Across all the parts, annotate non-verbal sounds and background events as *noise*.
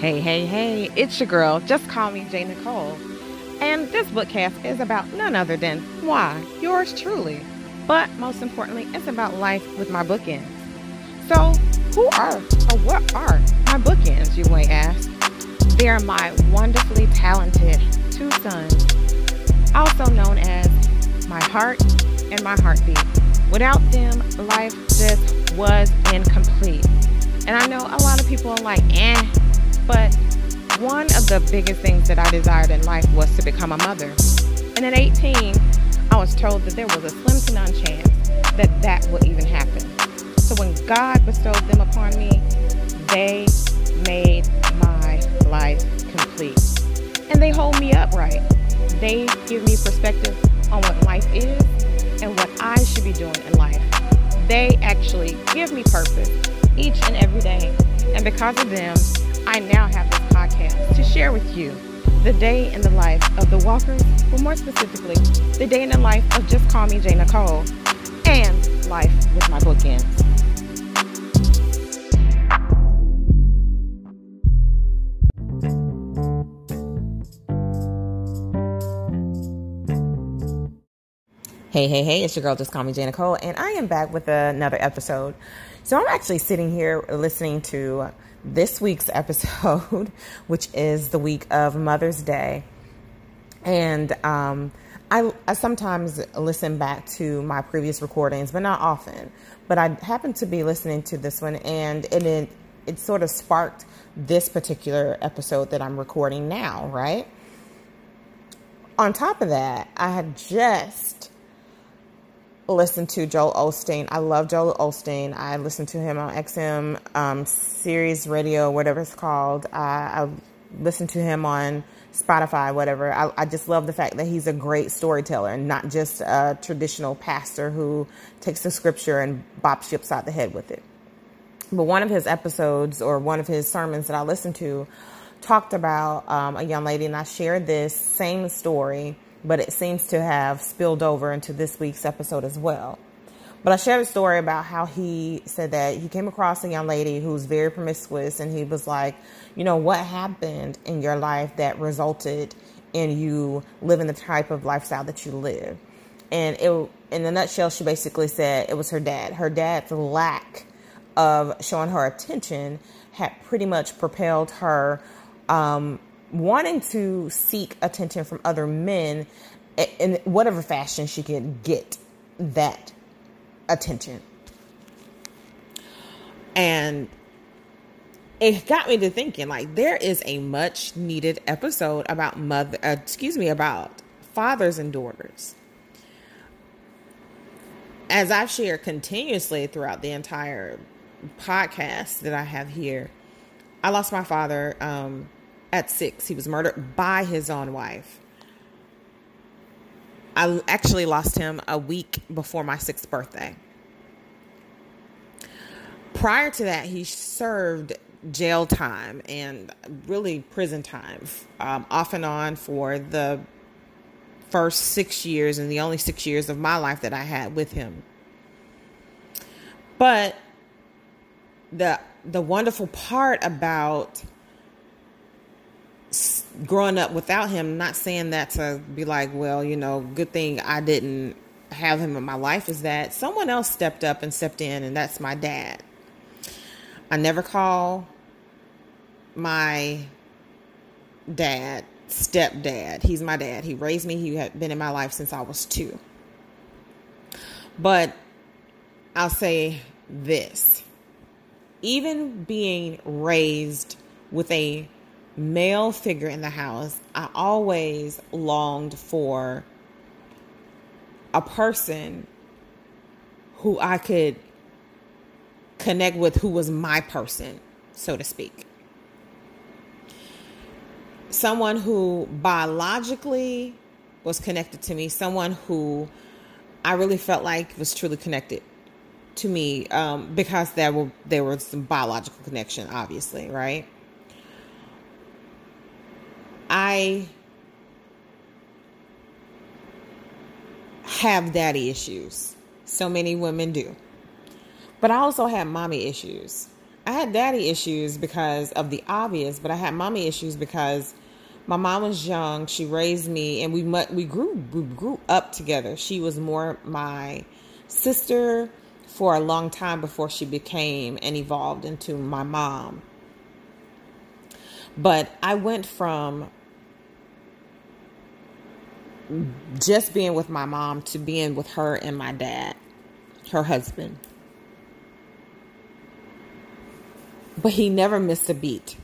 Hey, hey, hey, it's your girl. Just call me J. Nicole. And this bookcast is about none other than why, yours truly. But most importantly, it's about life with my bookends. So, who are or what are my bookends, you may ask? They are my wonderfully talented two sons, also known as my heart and my heartbeat. Without them, life just was incomplete. And I know a lot of people are like, eh, but one of the biggest things that I desired in life was to become a mother. And at 18, I was told that there was a slim to none chance that that would even happen. So when God bestowed them upon me, they made my life complete. And they hold me upright. They give me perspective on what life is and what I should be doing in life. They actually give me purpose each and every day. And because of them, I now have this podcast to share with you the day in the life of the Walkers, but more specifically, the day in the life of Just Call Me J. Nicole and life with my bookends. Hey, hey, hey, it's your girl, Just Call Me J. Nicole, and I am back with another episode. So I'm actually sitting here listening to this week's *laughs* episode, which is the week of Mother's Day. And um, I, I, sometimes listen back to my previous recordings, but not often. But I happened to be listening to this one, and it, it, it sort of sparked this particular episode that I'm recording now, right? On top of that, I had just listen to Joel Osteen. I love Joel Osteen. I listen to him on XM um, Sirius Radio, whatever it's called. I, I listen to him on Spotify, whatever. I, I, just love the fact that he's a great storyteller and not just a traditional pastor who takes the scripture and bops you upside the head with it. But one of his episodes or one of his sermons that I listened to talked about um, a young lady, and I shared this same story but it seems to have spilled over into this week's episode as well. But I shared a story about how he said that he came across a young lady who was very promiscuous, and he was like, You know, what happened in your life that resulted in you living the type of lifestyle that you live? And it, in a nutshell, she basically said it was her dad. Her dad's lack of showing her attention had pretty much propelled her um, wanting to seek attention from other men in whatever fashion she can get that attention. And it got me to thinking like there is a much needed episode about mother uh, excuse me about fathers and daughters. As I've shared continuously throughout the entire podcast that I have here, I lost my father um, at six. He was murdered by his own wife. I actually lost him a week before my sixth birthday. Prior to that, he served jail time and really prison time, um, off and on for the first six years and the only six years of my life that I had with him. But the the wonderful part about growing up without him, not saying that to be like, well, you know, good thing I didn't have him in my life, is that someone else stepped up and stepped in, and that's my dad. I never call my dad stepdad. He's my dad. He raised me. He had been in my life since I was two. But I'll say this even being raised with a male figure in the house, I always longed for a person who I could connect with who was my person, so to speak. Someone who biologically was connected to me, someone who I really felt like was truly connected to me um, because there were there was some biological connection, obviously, right? I have daddy issues. So many women do. But I also have mommy issues. I had daddy issues because of the obvious, but I had mommy issues because my mom was young. She raised me, and we we grew we grew up together. She was more my sister for a long time before she became and evolved into my mom. But I went from just being with my mom to being with her and my dad, her husband. But he never missed a beat.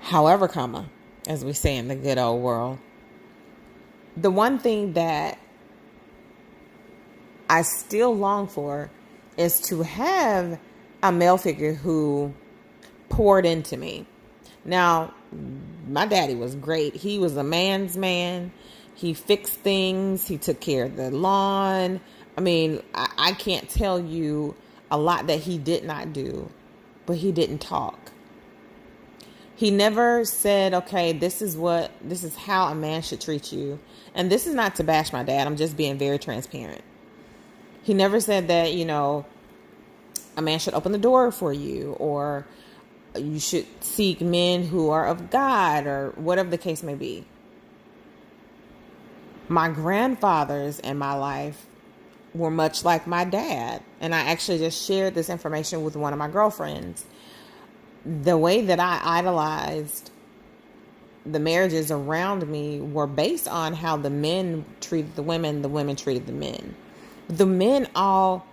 However, comma, as we say in the good old world, the one thing that I still long for is to have a male figure who poured into me. Now, my daddy was great. He was a man's man. He fixed things. He took care of the lawn. I mean, I, I can't tell you a lot that he did not do, but he didn't talk. He never said, okay, this is what, this is how a man should treat you. And this is not to bash my dad. I'm just being very transparent. He never said that, you know, a man should open the door for you or you should seek men who are of God or whatever the case may be. My grandfathers in my life were much like my dad. And I actually just shared this information with one of my girlfriends. The way that I idolized the marriages around me were based on how the men treated the women, the women treated the men. The men all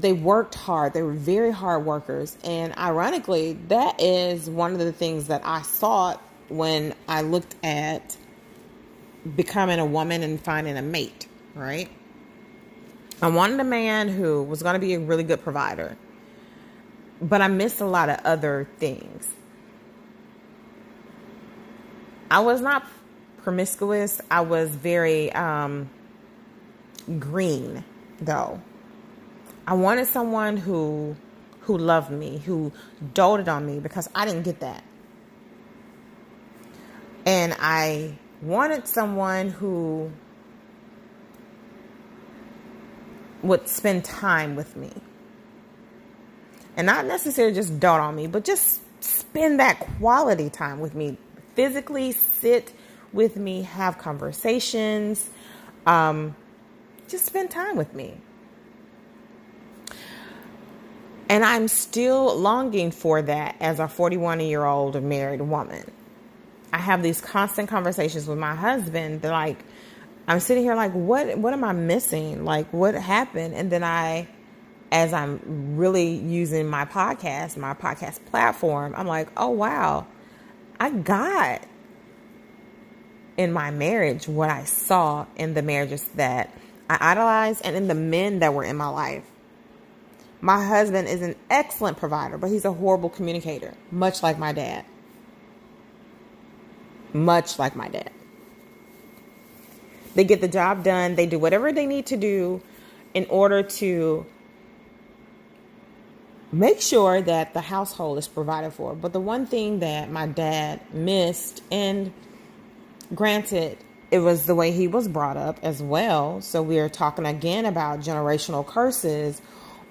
they worked hard. They were very hard workers. And ironically, that is one of the things that I sought when I looked at becoming a woman and finding a mate, right? I wanted a man who was going to be a really good provider, but I missed a lot of other things. I was not promiscuous. I was very um, green, though. I wanted someone who who loved me, who doted on me because I didn't get that. And I wanted someone who would spend time with me. And not necessarily just dote on me, but just spend that quality time with me. Physically sit with me, have conversations, um, just spend time with me. And I'm still longing for that as a 41 year old married woman. I have these constant conversations with my husband that like I'm sitting here like what what am I missing? Like what happened? And then I as I'm really using my podcast, my podcast platform, I'm like, "Oh wow. I got in my marriage what I saw in the marriages that I idolized and in the men that were in my life. My husband is an excellent provider, but he's a horrible communicator, much like my dad. Much like my dad. They get the job done, they do whatever they need to do in order to make sure that the household is provided for. But the one thing that my dad missed, and granted, it was the way he was brought up as well. So we are talking again about generational curses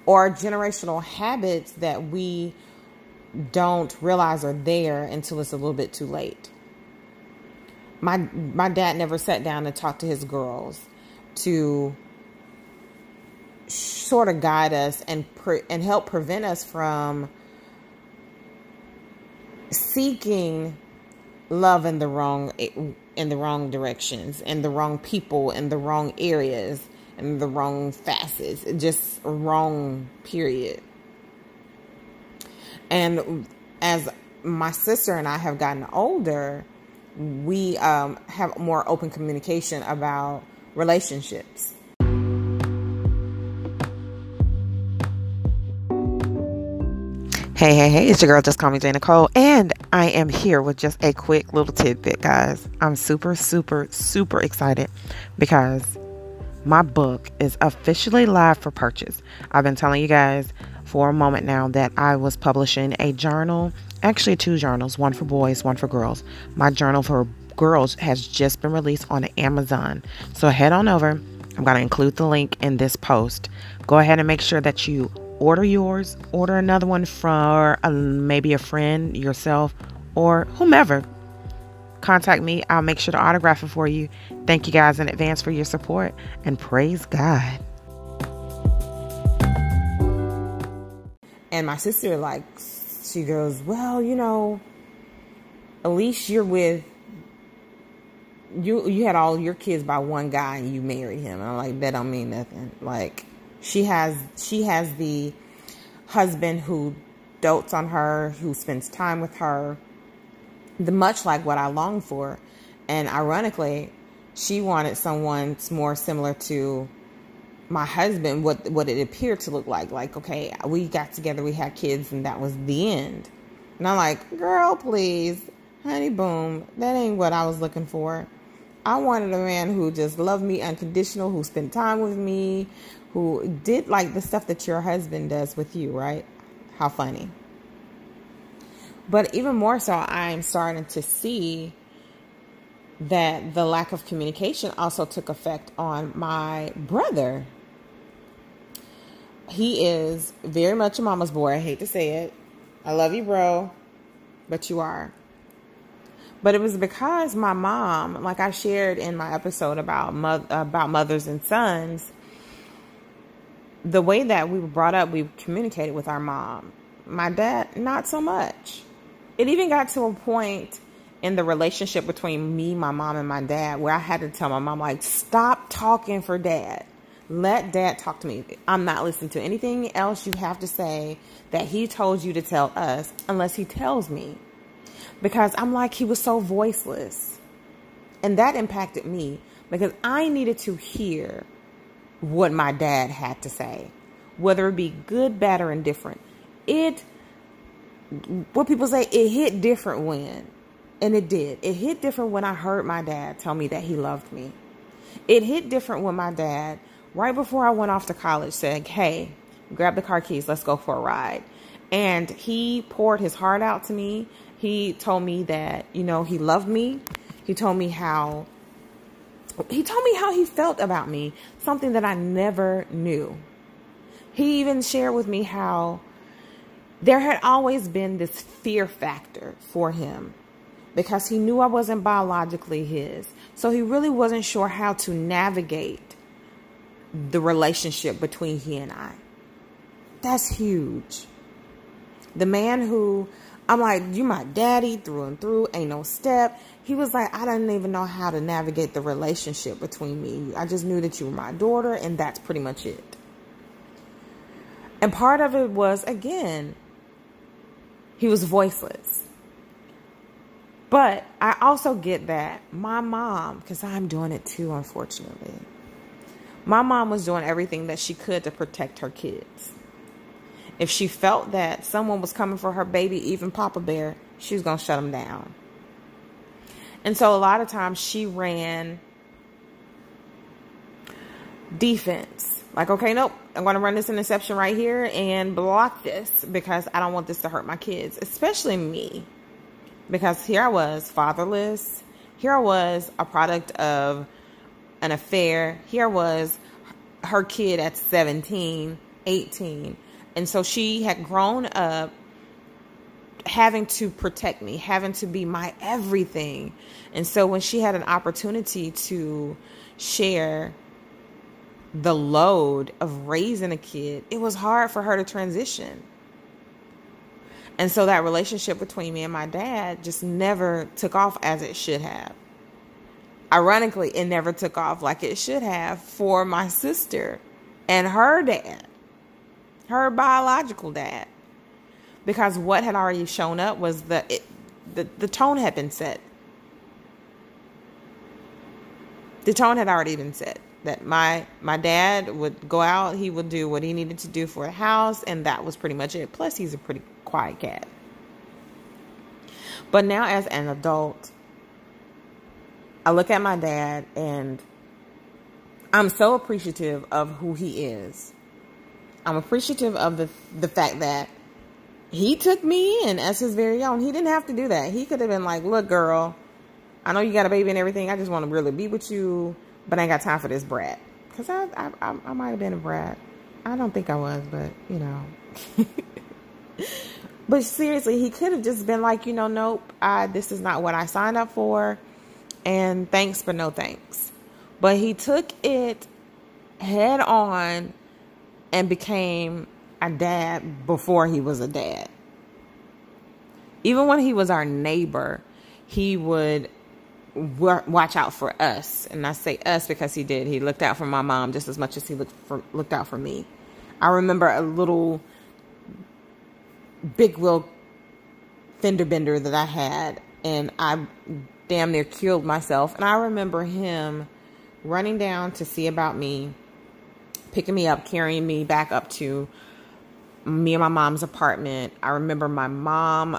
or generational habits that we don't realize are there until it's a little bit too late. My my dad never sat down and talked to his girls to sort of guide us and pre- and help prevent us from seeking love in the wrong in the wrong directions and the wrong people in the wrong areas and the wrong facets, just wrong, period. And as my sister and I have gotten older, we um, have more open communication about relationships. Hey, hey, hey, it's your girl, Just Call Me J. Nicole, and I am here with just a quick little tidbit, guys. I'm super, super, super excited because my book is officially live for purchase. I've been telling you guys for a moment now that I was publishing a journal, actually, two journals, one for boys, one for girls. My journal for girls has just been released on Amazon. So head on over. I'm going to include the link in this post. Go ahead and make sure that you order yours, order another one for uh, maybe a friend, yourself, or whomever. Contact me. I'll make sure to autograph it for you. Thank you guys in advance for your support and praise God. And my sister, like, she goes, Well, you know, at least you're with you you had all your kids by one guy and you married him. I'm like, that don't mean nothing. Like she has she has the husband who dotes on her, who spends time with her, the much like what I longed for. And ironically, she wanted someone more similar to my husband, what what it appeared to look like. Like, okay, we got together, we had kids, and that was the end. And I'm like, girl, please, honey, boom, that ain't what I was looking for. I wanted a man who just loved me unconditional, who spent time with me, who did like the stuff that your husband does with you, right? How funny. But even more so, I'm starting to see that the lack of communication also took effect on my brother. He is very much a mama's boy. I hate to say it. I love you, bro, but you are. But it was because my mom, like I shared in my episode about about mothers and sons, the way that we were brought up, we communicated with our mom. My dad, not so much. It even got to a point in the relationship between me, my mom, and my dad where I had to tell my mom, like, stop talking for dad. Let dad talk to me. I'm not listening to anything else you have to say that he told you to tell us unless he tells me. Because I'm like, he was so voiceless. And that impacted me because I needed to hear what my dad had to say, whether it be good, bad, or indifferent. It, what people say, it hit different when, and it did. It hit different when I heard my dad tell me that he loved me. It hit different when my dad, right before I went off to college, said, Hey, grab the car keys, let's go for a ride. And he poured his heart out to me. He told me that, you know, he loved me. He told me how he told me how he felt about me, something that I never knew. He even shared with me how there had always been this fear factor for him because he knew I wasn't biologically his. So he really wasn't sure how to navigate the relationship between he and I. That's huge. The man who I'm like, you my daddy through and through, ain't no step. He was like, I didn't even know how to navigate the relationship between me. I just knew that you were my daughter, and that's pretty much it. And part of it was, again, he was voiceless. But I also get that my mom, because I'm doing it too, unfortunately, my mom was doing everything that she could to protect her kids. If she felt that someone was coming for her baby, even Papa Bear, she was going to shut them down. And so a lot of times she ran defense. Like, okay, nope, I'm going to run this interception right here and block this because I don't want this to hurt my kids, especially me. Because here I was, fatherless. Here I was, a product of an affair. Here was, her kid at 17, 18 and so she had grown up having to protect me, having to be my everything. And so when she had an opportunity to share the load of raising a kid, it was hard for her to transition. And so that relationship between me and my dad just never took off as it should have. Ironically, it never took off like it should have for my sister and her dad her biological dad. Because what had already shown up was the it, the the tone had been set. The tone had already been set that my my dad would go out, he would do what he needed to do for a house, and that was pretty much it. Plus, he's a pretty quiet cat. But now, as an adult, I look at my dad and I'm so appreciative of who he is. I'm appreciative of the the fact that he took me in as his very own. He didn't have to do that. He could have been like, "Look, girl, I know you got a baby and everything. I just want to really be with you, but I ain't got time for this brat." Because I, I, I, I might have been a brat. I don't think I was, but you know. *laughs* but seriously, he could have just been like, you know, nope, I this is not what I signed up for, and thanks but no thanks. But he took it head on and became a dad before he was a dad. Even when he was our neighbor, he would watch out for us. And I say us because he did. He looked out for my mom just as much as he looked for looked out for me. I remember a little big wheel fender bender that I had and I damn near killed myself. And I remember him running down to see about me, picking me up, carrying me back up to me and my mom's apartment. I remember my mom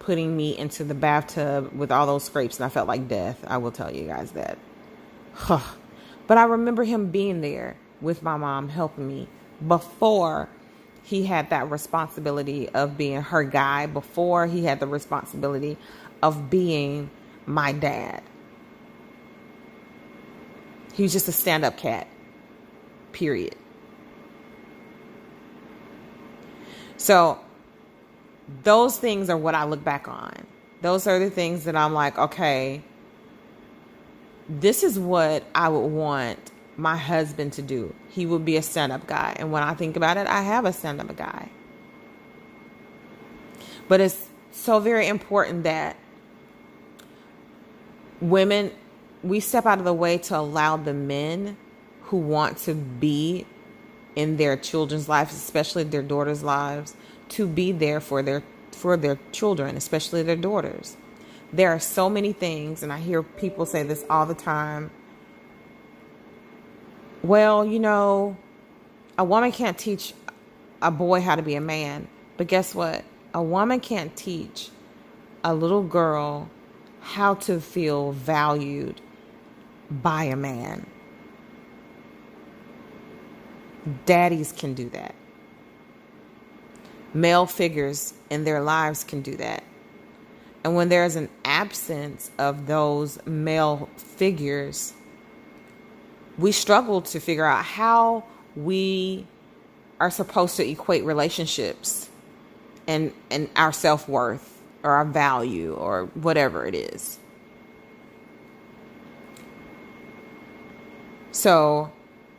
putting me into the bathtub with all those scrapes, and I felt like death. I will tell you guys that. but I remember him being there with my mom, helping me before he had that responsibility of being her guy, before he had the responsibility of being my dad. He was just a stand up cat, period. So those things are what I look back on. Those are the things that I'm like, okay, this is what I would want my husband to do. He would be a stand up guy. And when I think about it, I have a stand up guy. But it's so very important that women, we step out of the way to allow the men who want to be in their children's lives, especially their daughters' lives, to be there for their for their children, especially their daughters. There are so many things, and I hear people say this all the time. Well, you know, a woman can't teach a boy how to be a man, but guess what? A woman can't teach a little girl how to feel valued by a man. Daddies can do that. Male figures in their lives can do that. And when there's an absence of those male figures, we struggle to figure out how we are supposed to equate relationships and and our self-worth or our value or whatever it is. So,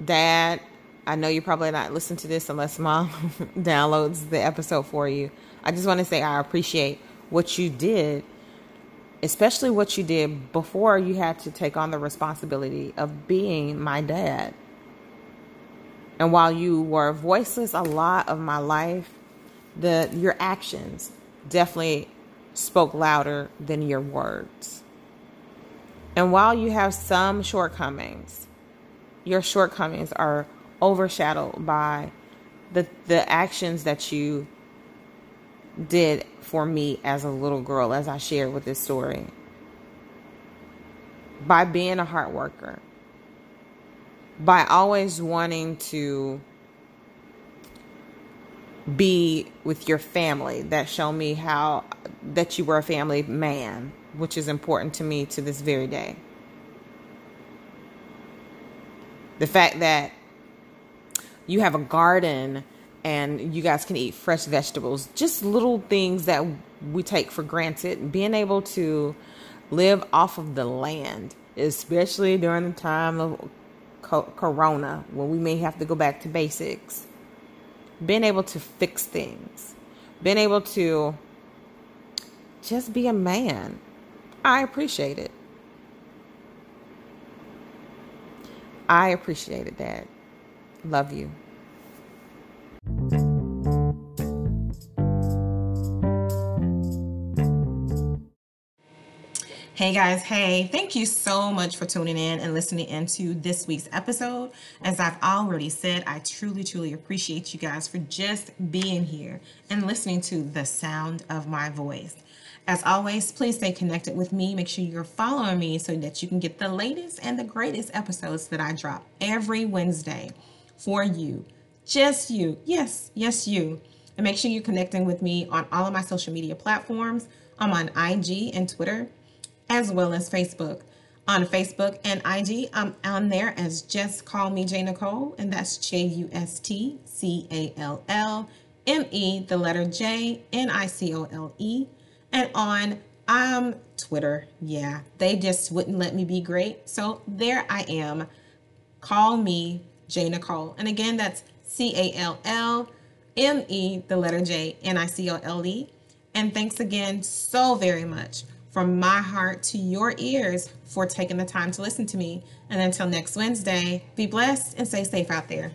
dad, I know you're probably not listen to this unless mom *laughs* downloads the episode for you. I just want to say I appreciate what you did, especially what you did before you had to take on the responsibility of being my dad. And while you were voiceless a lot of my life, the your actions definitely spoke louder than your words. And while you have some shortcomings, your shortcomings are overshadowed by the the actions that you did for me as a little girl as I shared with this story. By being a hard worker. By always wanting to be with your family that show me how that you were a family man, which is important to me to this very day. The fact that you have a garden and you guys can eat fresh vegetables. Just little things that we take for granted. Being able to live off of the land, especially during the time of corona when we may have to go back to basics. Being able to fix things. Being able to just be a man. I appreciate it. I appreciated that. Love you. Hey guys, hey, thank you so much for tuning in and listening into this week's episode. As I've already said, I truly, truly appreciate you guys for just being here and listening to the sound of my voice. As always, please stay connected with me. Make sure you're following me so that you can get the latest and the greatest episodes that I drop every Wednesday for you. Just you. Yes, yes, you. And make sure you're connecting with me on all of my social media platforms. I'm on IG and Twitter as well as Facebook. On Facebook and IG, I'm on there as Just Call Me J Nicole, and that's J U S T C A L L M E, the letter J N I C O L E. And on um Twitter, yeah, they just wouldn't let me be great. So there I am. Call me J Nicole. And again, that's C A L L M E, the letter J N I C O L E. And thanks again so very much from my heart to your ears for taking the time to listen to me. And until next Wednesday, be blessed and stay safe out there.